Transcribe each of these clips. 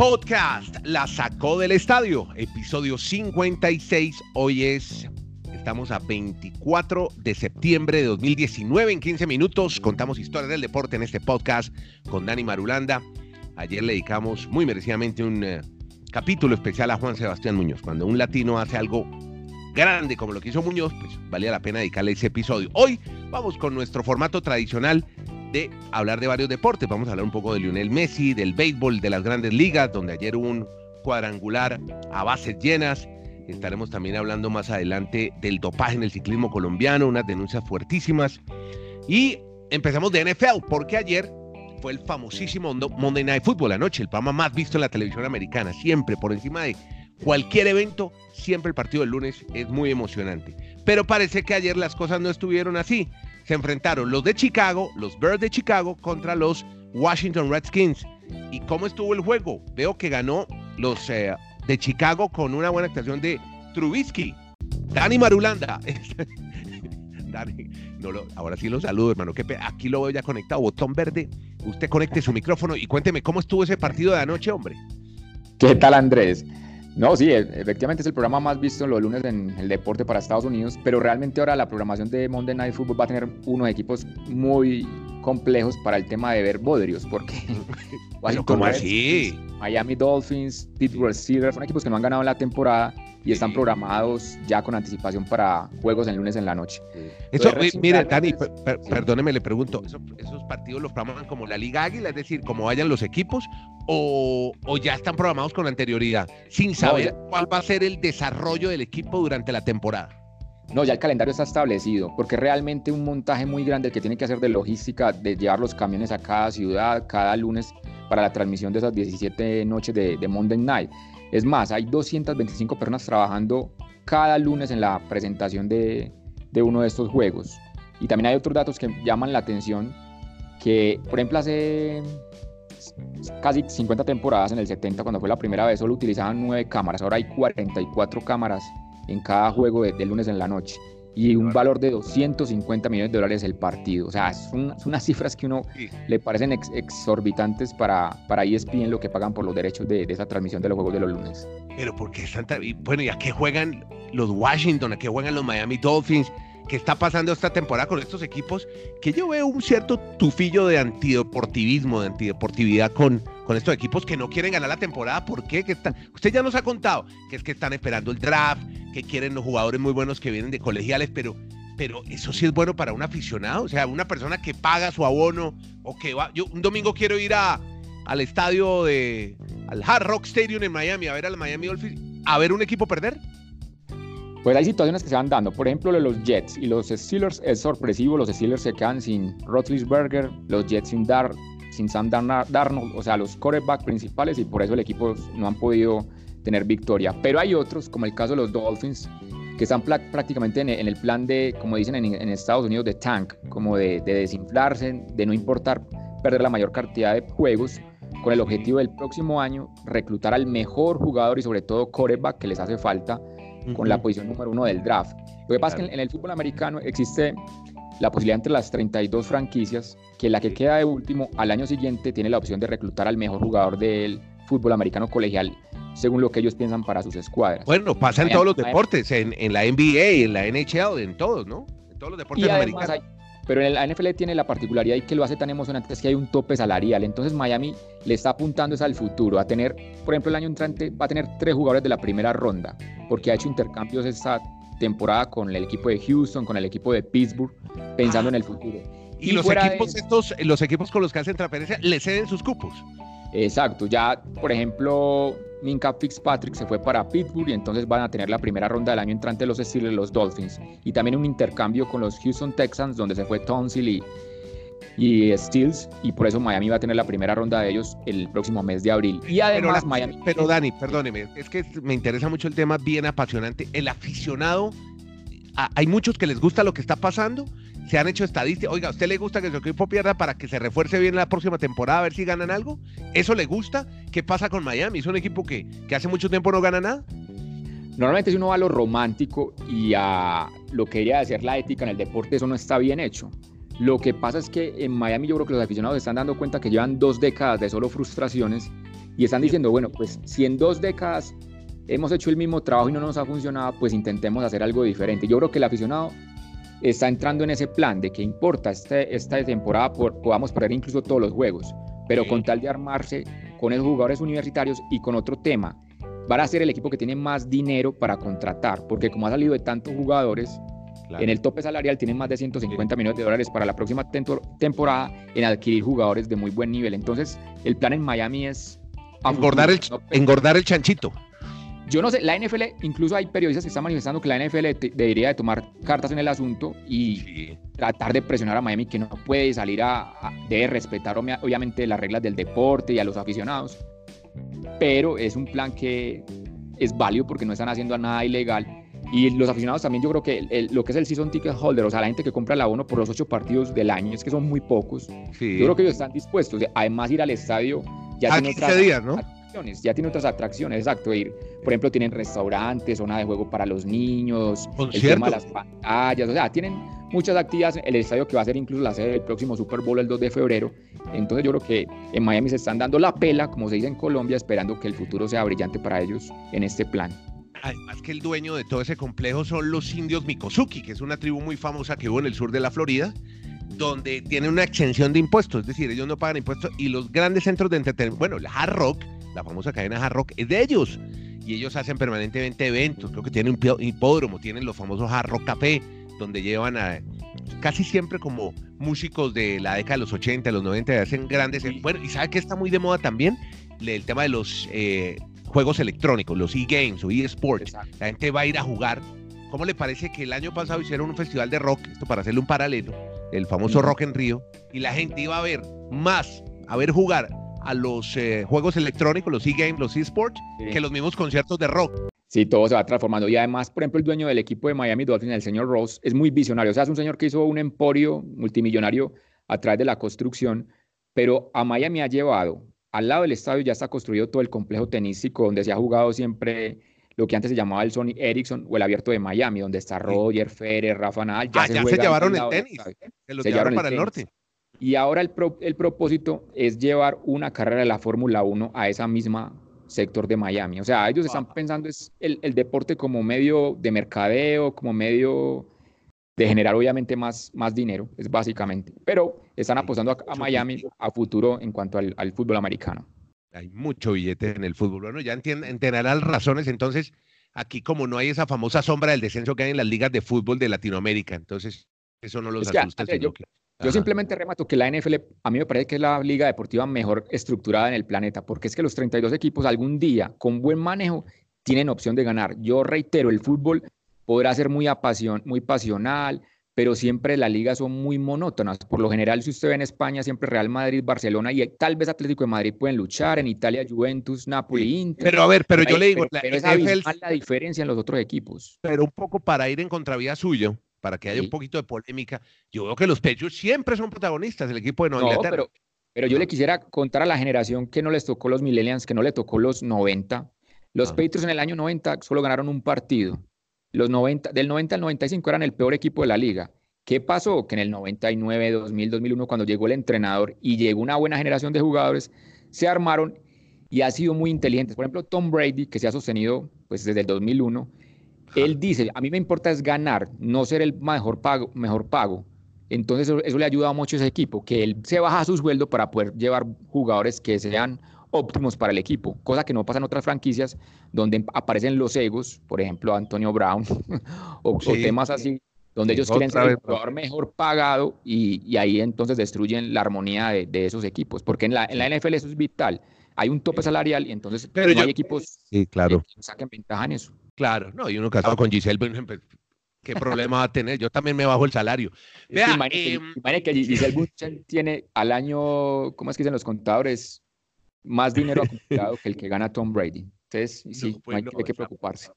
Podcast la sacó del estadio, episodio 56. Hoy es, estamos a 24 de septiembre de 2019. En 15 minutos contamos historias del deporte en este podcast con Dani Marulanda. Ayer le dedicamos muy merecidamente un eh, capítulo especial a Juan Sebastián Muñoz. Cuando un latino hace algo grande como lo que hizo Muñoz, pues valía la pena dedicarle ese episodio. Hoy vamos con nuestro formato tradicional de hablar de varios deportes. Vamos a hablar un poco de Lionel Messi, del béisbol, de las grandes ligas, donde ayer hubo un cuadrangular a bases llenas. Estaremos también hablando más adelante del dopaje en el ciclismo colombiano, unas denuncias fuertísimas. Y empezamos de NFL, porque ayer fue el famosísimo Monday Night Football anoche, el programa más visto en la televisión americana, siempre por encima de cualquier evento, siempre el partido del lunes es muy emocionante. Pero parece que ayer las cosas no estuvieron así se enfrentaron los de Chicago, los Bears de Chicago, contra los Washington Redskins. ¿Y cómo estuvo el juego? Veo que ganó los eh, de Chicago con una buena actuación de Trubisky. Dani Marulanda. Dani, no lo, ahora sí lo saludo, hermano. Aquí lo veo ya conectado. Botón verde. Usted conecte su micrófono y cuénteme cómo estuvo ese partido de anoche, hombre. ¿Qué tal, Andrés? No, sí, e, efectivamente es el programa más visto los lunes en el deporte para Estados Unidos, pero realmente ahora la programación de Monday Night Football va a tener unos equipos muy complejos para el tema de ver bodrios, porque ¿Cómo así? Miami Dolphins, Pittsburgh Steelers son equipos que no han ganado en la temporada y están programados ya con anticipación para juegos el lunes en la noche. Eso, mire, Dani, perdóneme, le pregunto, ¿esos, partidos los programan como la Liga Águila, es decir, como vayan los equipos, o, ya están programados con anterioridad, sin saber cuál va a ser el desarrollo del equipo durante la temporada? No, ya el calendario está establecido, porque realmente un montaje muy grande que tiene que hacer de logística, de llevar los camiones a cada ciudad, cada lunes, para la transmisión de esas 17 noches de, Monday Night. Es más, hay 225 personas trabajando cada lunes en la presentación de, de uno de estos juegos. Y también hay otros datos que llaman la atención, que por ejemplo hace casi 50 temporadas, en el 70 cuando fue la primera vez, solo utilizaban 9 cámaras, ahora hay 44 cámaras en cada juego de, lunes en la noche y un valor de 250 millones de dólares el partido. O sea, son, unas cifras que uno le parecen exorbitantes para, para ESPN lo que pagan por los derechos de, esa transmisión de los juegos de los lunes. Pero porque están bueno, ¿y a qué juegan los Washington? ¿A qué juegan los Miami Dolphins? ¿Qué está pasando esta temporada con estos equipos? Que yo veo un cierto tufillo de antideportivismo, de antideportividad con, con estos equipos que no quieren ganar la temporada. ¿Por qué? Que usted ya nos ha contado que es que están esperando el draft, que quieren los jugadores muy buenos que vienen de colegiales, pero, pero eso sí es bueno para un aficionado. O sea, una persona que paga su abono o que va. Yo un domingo quiero ir a, al estadio de. al Hard Rock Stadium en Miami a ver al Miami Dolphins, a ver un equipo perder. Pues hay situaciones que se van dando. Por ejemplo, los Jets y los Steelers es sorpresivo. Los Steelers se quedan sin Roethlisberger, los Jets sin, Dar, sin Sam Darnold, o sea, los quarterback principales y por eso el equipo no han podido tener victoria. Pero hay otros, como el caso de los Dolphins, que están prácticamente en el plan de, como dicen en, Estados Unidos, de tank, como de, de desinflarse, de no importar perder la mayor cantidad de juegos, con el objetivo del próximo año reclutar al mejor jugador y sobre todo quarterback que les hace falta con la posición número uno del draft. Lo que pasa es que en, el fútbol americano existe la posibilidad entre las 32 franquicias que la que queda de último al año siguiente tiene la opción de reclutar al mejor jugador del fútbol americano colegial según lo que ellos piensan para sus escuadras. Bueno, pasa en todos los deportes, en, en, la NBA, en la NHL, en todos, ¿no? En todos los deportes americanos. pero en la NFL tiene la particularidad y que lo hace tan emocionante es que hay un tope salarial. Entonces Miami le está apuntando es al futuro, a tener, por ejemplo, el año entrante va a tener tres jugadores de la primera ronda, porque ha hecho intercambios esta temporada con el equipo de Houston, con el equipo de Pittsburgh, pensando en el futuro. Y, los equipos estos, los equipos con los que hacen transferencia, le ceden sus cupos. Exacto, ya por ejemplo Minka Fitzpatrick se fue para Pittsburgh y entonces van a tener la primera ronda del año entrante los Steelers los Dolphins. Y también un intercambio con los Houston Texans donde se fue Tonsil y, y Steels y por eso Miami va a tener la primera ronda de ellos el próximo mes de abril. Y además pero, Miami... Pero Dani, perdóneme, es que me interesa mucho el tema bien apasionante. El aficionado, hay muchos que les gusta lo que está pasando se han hecho estadísticas. Oiga, ¿a usted le gusta que su equipo pierda para que se refuerce bien la próxima temporada a ver si ganan algo? ¿Eso le gusta? ¿Qué pasa con Miami? ¿Es un equipo que, que hace mucho tiempo no gana nada? Normalmente si uno va a lo romántico y a lo que quería decir la ética en el deporte, eso no está bien hecho. Lo que pasa es que en Miami yo creo que los aficionados están dando cuenta que llevan dos décadas de solo frustraciones y están diciendo, bueno, pues si en dos décadas hemos hecho el mismo trabajo y no nos ha funcionado, pues intentemos hacer algo diferente. Yo creo que el aficionado está entrando en ese plan de que importa este, esta temporada por, podamos perder incluso todos los juegos, pero con tal de armarse con esos jugadores universitarios y con otro tema, van a ser el equipo que tiene más dinero para contratar, porque como ha salido de tantos jugadores, en el tope salarial tienen más de 150 millones de dólares para la próxima temporada en adquirir jugadores de muy buen nivel. Entonces, el plan en Miami es... Engordar, el, engordar el chanchito. Yo no sé, la NFL, incluso hay periodistas que están manifestando que la NFL debería de tomar cartas en el asunto y tratar de presionar a Miami que no puede salir a, debe respetar obviamente las reglas del deporte y a los aficionados, pero es un plan que es válido porque no están haciendo nada ilegal y los aficionados también, yo creo que lo que es el season ticket holder, o sea, la gente que compra la abono por los ocho partidos del año, es que son muy pocos. Yo creo que ellos están dispuestos, además ir al estadio ya tiene otras días, ¿no? atracciones, ya tiene otras atracciones, exacto. Ir, por ejemplo, tienen restaurantes, zona de juego para los niños, el tema de las pantallas, o sea, tienen muchas actividades. El estadio que va a ser incluso la sede del próximo Super Bowl el 2 de febrero. Entonces yo creo que en Miami se están dando la pela, como se dice en Colombia, esperando que el futuro sea brillante para ellos en este plan. Además que el dueño de todo ese complejo son los indios Mikosuki, que es una tribu muy famosa que hubo en el sur de la Florida, donde tiene una exención de impuestos, es decir, ellos no pagan impuestos y los grandes centros de entretenimiento, bueno, el Hard Rock, la famosa cadena Hard Rock, es de ellos. Y ellos hacen permanentemente eventos, creo que tienen un hipódromo, tienen los famosos Hard Rock Café, donde llevan a casi siempre como músicos de la década de los 80, los 90, hacen grandes... Bueno, y ¿sabe que está muy de moda también? El tema de los eh, juegos electrónicos, los e-games o e-sports. La gente va a ir a jugar. ¿Cómo le parece que el año pasado hicieron un festival de rock, esto para hacerle un paralelo, el famoso Rock en Río, y la gente iba a ver más, a ver jugar a los eh, juegos electrónicos, los e-games, los e-sports, que los mismos conciertos de rock. Sí, todo se va transformando. Y además, por ejemplo, el dueño del equipo de Miami Dolphins, el señor Ross, es muy visionario. O sea, es un señor que hizo un emporio multimillonario a través de la construcción, pero a Miami ha llevado al lado del estadio ya está construido todo el complejo tenístico donde se ha jugado siempre lo que antes se llamaba el Sony Ericsson o el abierto de Miami, donde está Roger Federer, Rafa Nadal. Ya, ah, se, ya se llevaron el tenis, se lo llevaron para el, norte. Y ahora el, el propósito es llevar una carrera de la Fórmula 1 a esa misma sector de Miami. O sea, ellos están pensando es el, el deporte como medio de mercadeo, como medio de generar obviamente más, más dinero, es básicamente. Pero están apostando a, Miami a futuro en cuanto al, fútbol americano. Hay mucho billete en el fútbol. Bueno, ya entenderán las razones. Entonces, aquí como no hay esa famosa sombra del descenso que hay en las ligas de fútbol de Latinoamérica, entonces eso no los asusta. yo, yo simplemente remato que la NFL a mí me parece que es la liga deportiva mejor estructurada en el planeta, porque es que los 32 equipos algún día con buen manejo tienen opción de ganar. Yo reitero, el fútbol podrá ser muy, apasion, muy pasional, pero siempre las ligas son muy monótonas. Por lo general, si usted ve en España, siempre Real Madrid, Barcelona y tal vez Atlético de Madrid pueden luchar, en Italia Juventus, Napoli, Inter. Pero a ver, pero yo le digo, pero, es la diferencia en los otros equipos. Pero un poco para ir en contravía suyo, para que haya un poquito de polémica, yo veo que los Pechos siempre son protagonistas, el equipo de Nueva Pero, pero yo le quisiera contar a la generación que no les tocó los millennials, que no le tocó los 90. Los ah. Patriots en el año 90 solo ganaron un partido los 90, del 90 al 95 eran el peor equipo de la liga. ¿Qué pasó? Que en el 99, 2000, 2001, cuando llegó el entrenador y llegó una buena generación de jugadores, se armaron y ha sido muy inteligentes. Por ejemplo, Tom Brady, que se ha sostenido pues, desde el 2001, él dice, a mí me importa es ganar, no ser el mejor pago. Mejor pago. Entonces eso, eso le ha ayudado mucho a ese equipo, que él se baja su sueldo para poder llevar jugadores que sean óptimos para el equipo, cosa que no pasa en otras franquicias donde aparecen los egos, por ejemplo Antonio Brown o, temas así, donde ellos quieren ser el jugador mejor pagado y, ahí entonces destruyen la armonía de, esos equipos, porque en la, en la NFL eso es vital. Hay un tope salarial y entonces Pero no hay equipos claro. que saquen ventaja en eso. Claro, no, y uno casado con Giselle, pues, ¿qué problema va a tener? Yo también me bajo el salario. Vea, imagínate, que em, Giselle Bunchen tiene al año, ¿cómo es que dicen los contadores? Más dinero acumulado que el que gana Tom Brady. Entonces, sí, no, hay, que preocuparse.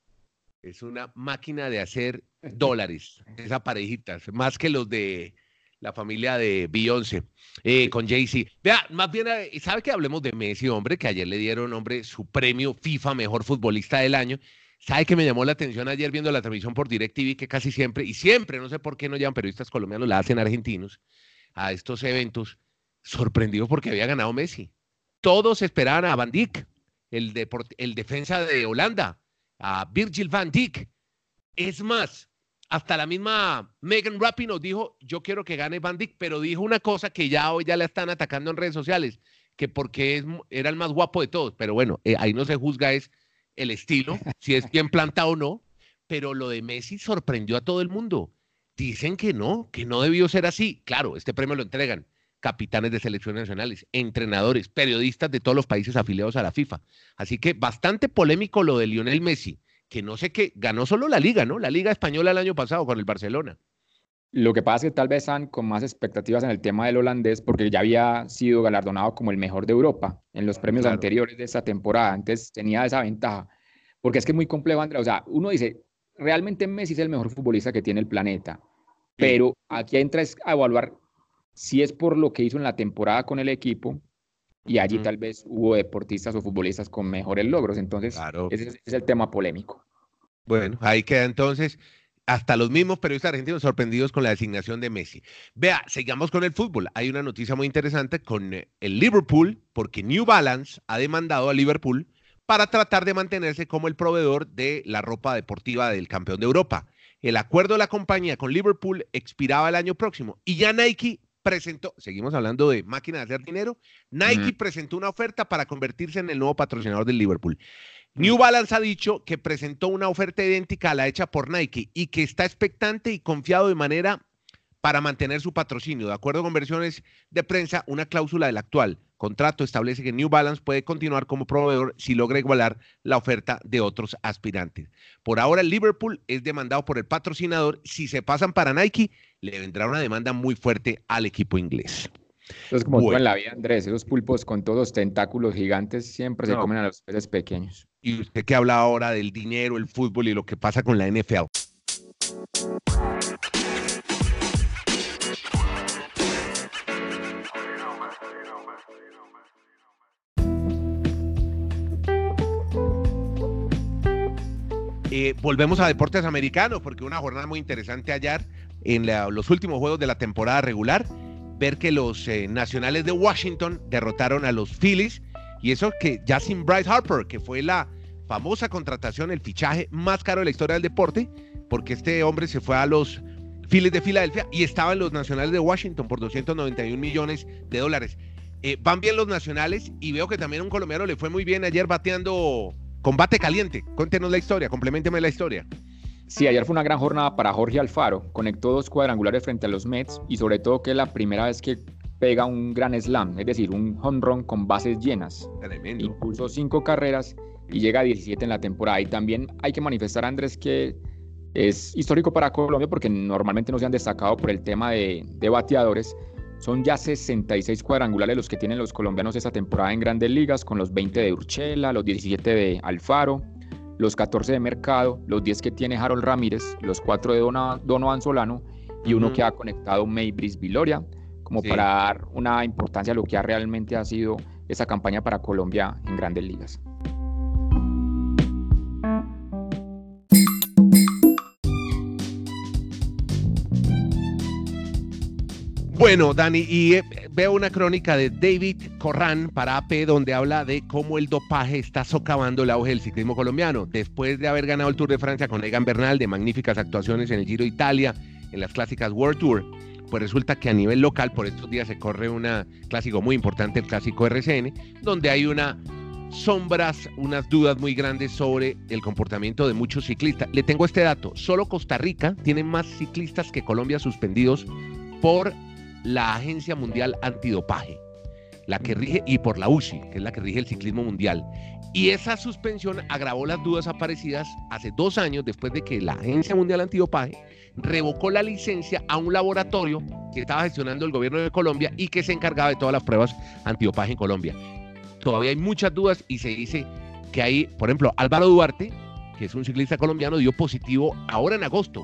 Es una máquina de hacer dólares, esa parejita, más que los de la familia de Beyoncé, eh, con Jay-Z. Vea, más bien, eh, ¿sabe que hablemos de Messi, hombre? Que ayer le dieron, hombre, su premio FIFA Mejor Futbolista del Año. ¿Sabe que me llamó la atención ayer viendo la transmisión por DirecTV que casi siempre, y siempre, no sé por qué no llaman periodistas colombianos, la hacen argentinos, a estos eventos, sorprendido porque había ganado Messi todos esperaban a Van Dijk, el, defensa de Holanda, a Virgil van Dijk. Es más, hasta la misma Megan Rapinoe dijo, yo quiero que gane Van Dijk, pero dijo una cosa que ya hoy ya la están atacando en redes sociales, que porque era el más guapo de todos, pero bueno, eh, ahí no se juzga es el estilo, si es bien plantado o no, pero lo de Messi sorprendió a todo el mundo. Dicen que no, que no debió ser así. Claro, este premio lo entregan capitanes de selecciones nacionales, entrenadores, periodistas de todos los países afiliados a la FIFA. Así que bastante polémico lo de Lionel Messi, que no sé qué, ganó solo la liga, ¿no? La liga española el año pasado con el Barcelona. Lo que pasa es que tal vez están con más expectativas en el tema del holandés porque ya había sido galardonado como el mejor de Europa en los premios anteriores de esta temporada. Antes tenía esa ventaja. Porque es que es muy complejo, Andrea. O sea, uno dice, realmente Messi es el mejor futbolista que tiene el planeta. Pero aquí entra a evaluar si es por lo que hizo en la temporada con el equipo, y allí tal vez hubo deportistas o futbolistas con mejores logros. Entonces, ese es el tema polémico. Bueno, ahí queda entonces hasta los mismos periodistas argentinos sorprendidos con la designación de Messi. Vea, sigamos con el fútbol. Hay una noticia muy interesante con eh, el Liverpool, porque New Balance ha demandado a Liverpool para tratar de mantenerse como el proveedor de la ropa deportiva del campeón de Europa. El acuerdo de la compañía con Liverpool expiraba el año próximo y ya Nike presentó, seguimos hablando de máquina de hacer dinero, Nike presentó una oferta para convertirse en el nuevo patrocinador del Liverpool. New Balance ha dicho que presentó una oferta idéntica a la hecha por Nike y que está expectante y confiado de manera para mantener su patrocinio. De acuerdo con versiones de prensa, una cláusula del actual contrato establece que New Balance puede continuar como proveedor si logra igualar la oferta de otros aspirantes. Por ahora, el Liverpool es demandado por el patrocinador. Si se pasan para Nike, le vendrá una demanda muy fuerte al equipo inglés. Entonces, como tú en la vida, Andrés, esos pulpos con todos los tentáculos gigantes siempre se comen a los peces pequeños. Y usted que habla ahora del dinero, el fútbol y lo que pasa con la NFL. Eh, volvemos a deportes americanos porque una jornada muy interesante ayer en los últimos juegos de la temporada regular, ver que los eh, nacionales de Washington derrotaron a los Phillies y eso que ya sin Bryce Harper, que fue la famosa contratación, el fichaje más caro de la historia del deporte, porque este hombre se fue a los Phillies de Filadelfia y estaban los nacionales de Washington por 291 millones de dólares. Eh, van bien los nacionales y veo que también un colombiano le fue muy bien ayer bateando Combate caliente. Cuéntenos la historia, complementeme la historia. Sí, ayer fue una gran jornada para Jorge Alfaro. Conectó dos cuadrangulares frente a los Mets y sobre todo que es la primera vez que pega un gran slam, es decir, un home run con bases llenas. Tremendo. Impulsó cinco carreras y llega a 17 en la temporada. Y también hay que manifestar, Andrés, que es histórico para Colombia porque normalmente no se han destacado por el tema de, de bateadores, son ya 66 cuadrangulares los que tienen los colombianos esta temporada en grandes ligas, con los 20 de Urchela, los 17 de Alfaro, los 14 de Mercado, los 10 que tiene Harold Ramírez, los 4 de Donovan Solano y uno que ha conectado Maybris Viloria, como para dar una importancia a lo que realmente ha sido esa campaña para Colombia en grandes ligas. Bueno, Dani, y eh, veo una crónica de David Corran para AP donde habla de cómo el dopaje está socavando el auge del ciclismo colombiano. Después de haber ganado el Tour de Francia con Egan Bernal, de magníficas actuaciones en el Giro Italia, en las clásicas World Tour, pues resulta que a nivel local por estos días se corre un clásico muy importante, el clásico RCN, donde hay una sombras, unas dudas muy grandes sobre el comportamiento de muchos ciclistas. Le tengo este dato, solo Costa Rica tiene más ciclistas que Colombia suspendidos por la Agencia Mundial Antidopaje, la que rige, y por la UCI, que es la que rige el ciclismo mundial. Y esa suspensión agravó las dudas aparecidas hace dos años después de que la Agencia Mundial Antidopaje revocó la licencia a un laboratorio que estaba gestionando el gobierno de Colombia y que se encargaba de todas las pruebas antidopaje en Colombia. Todavía hay muchas dudas y se dice que hay, por ejemplo, Álvaro Duarte, que es un ciclista colombiano, dio positivo ahora en agosto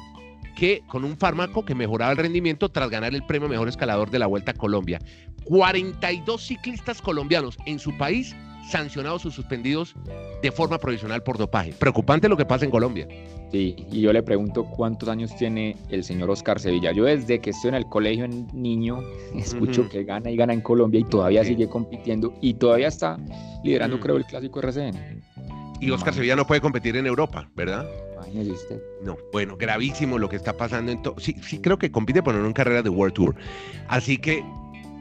que con un fármaco que mejoraba el rendimiento tras ganar el premio Mejor Escalador de la Vuelta a Colombia. 42 ciclistas colombianos en su país sancionados o suspendidos de forma provisional por dopaje. Preocupante lo que pasa en Colombia. Sí, y yo le pregunto cuántos años tiene el señor Oscar Sevilla. Yo desde que estoy en el colegio en niño escucho que gana y gana en Colombia y todavía sigue compitiendo y todavía está liderando, creo, el clásico RCN. Y Oscar Sevilla no puede competir en Europa, ¿verdad? Imagínese usted. No, bueno, gravísimo lo que está pasando en. Sí, sí, creo que compite por una carrera de World Tour. Así que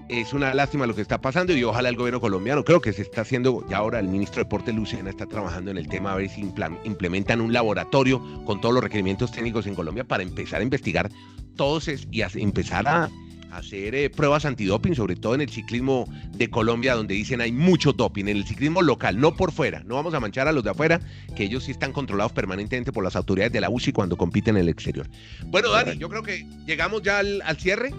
es una lástima lo que está pasando y ojalá el gobierno colombiano, creo que se está haciendo, ya ahora el ministro de Deporte Luciana está trabajando en el tema a ver si implementan un laboratorio con todos los requerimientos técnicos en Colombia para empezar a investigar todos y empezar a hacer eh, pruebas antidoping, sobre todo en el ciclismo de Colombia, donde dicen hay mucho doping, en el ciclismo local, no por fuera. No vamos a manchar a los de afuera, que ellos sí están controlados permanentemente por las autoridades de la UCI cuando compiten en el exterior. Bueno, Dani, yo creo que llegamos ya al, cierre.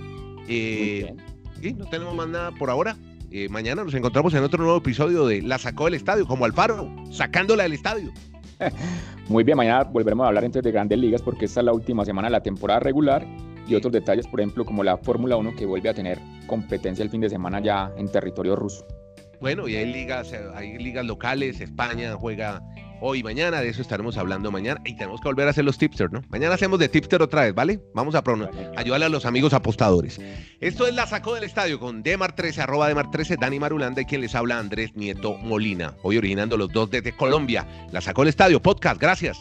Eh, Sí, no tenemos más nada por ahora. Eh, mañana nos encontramos en otro nuevo episodio de La sacó del estadio, como Alfaro, sacándola del estadio. Muy bien, mañana volveremos a hablar entonces de grandes ligas porque esta es la última semana de la temporada regular y otros detalles, por ejemplo, como la Fórmula 1 que vuelve a tener competencia el fin de semana ya en territorio ruso. Bueno, y hay ligas, hay ligas locales, España juega hoy y mañana, de eso estaremos hablando mañana y tenemos que volver a hacer los tipster, ¿no? Mañana hacemos de tipster otra vez, ¿vale? Vamos a ayudarle a los amigos apostadores. Esto es La Sacó del Estadio con Demar13, arroba Demar13, Dani Marulanda y quien les habla Andrés Nieto Molina. Hoy originando los dos desde Colombia. La Sacó del Estadio, podcast, gracias.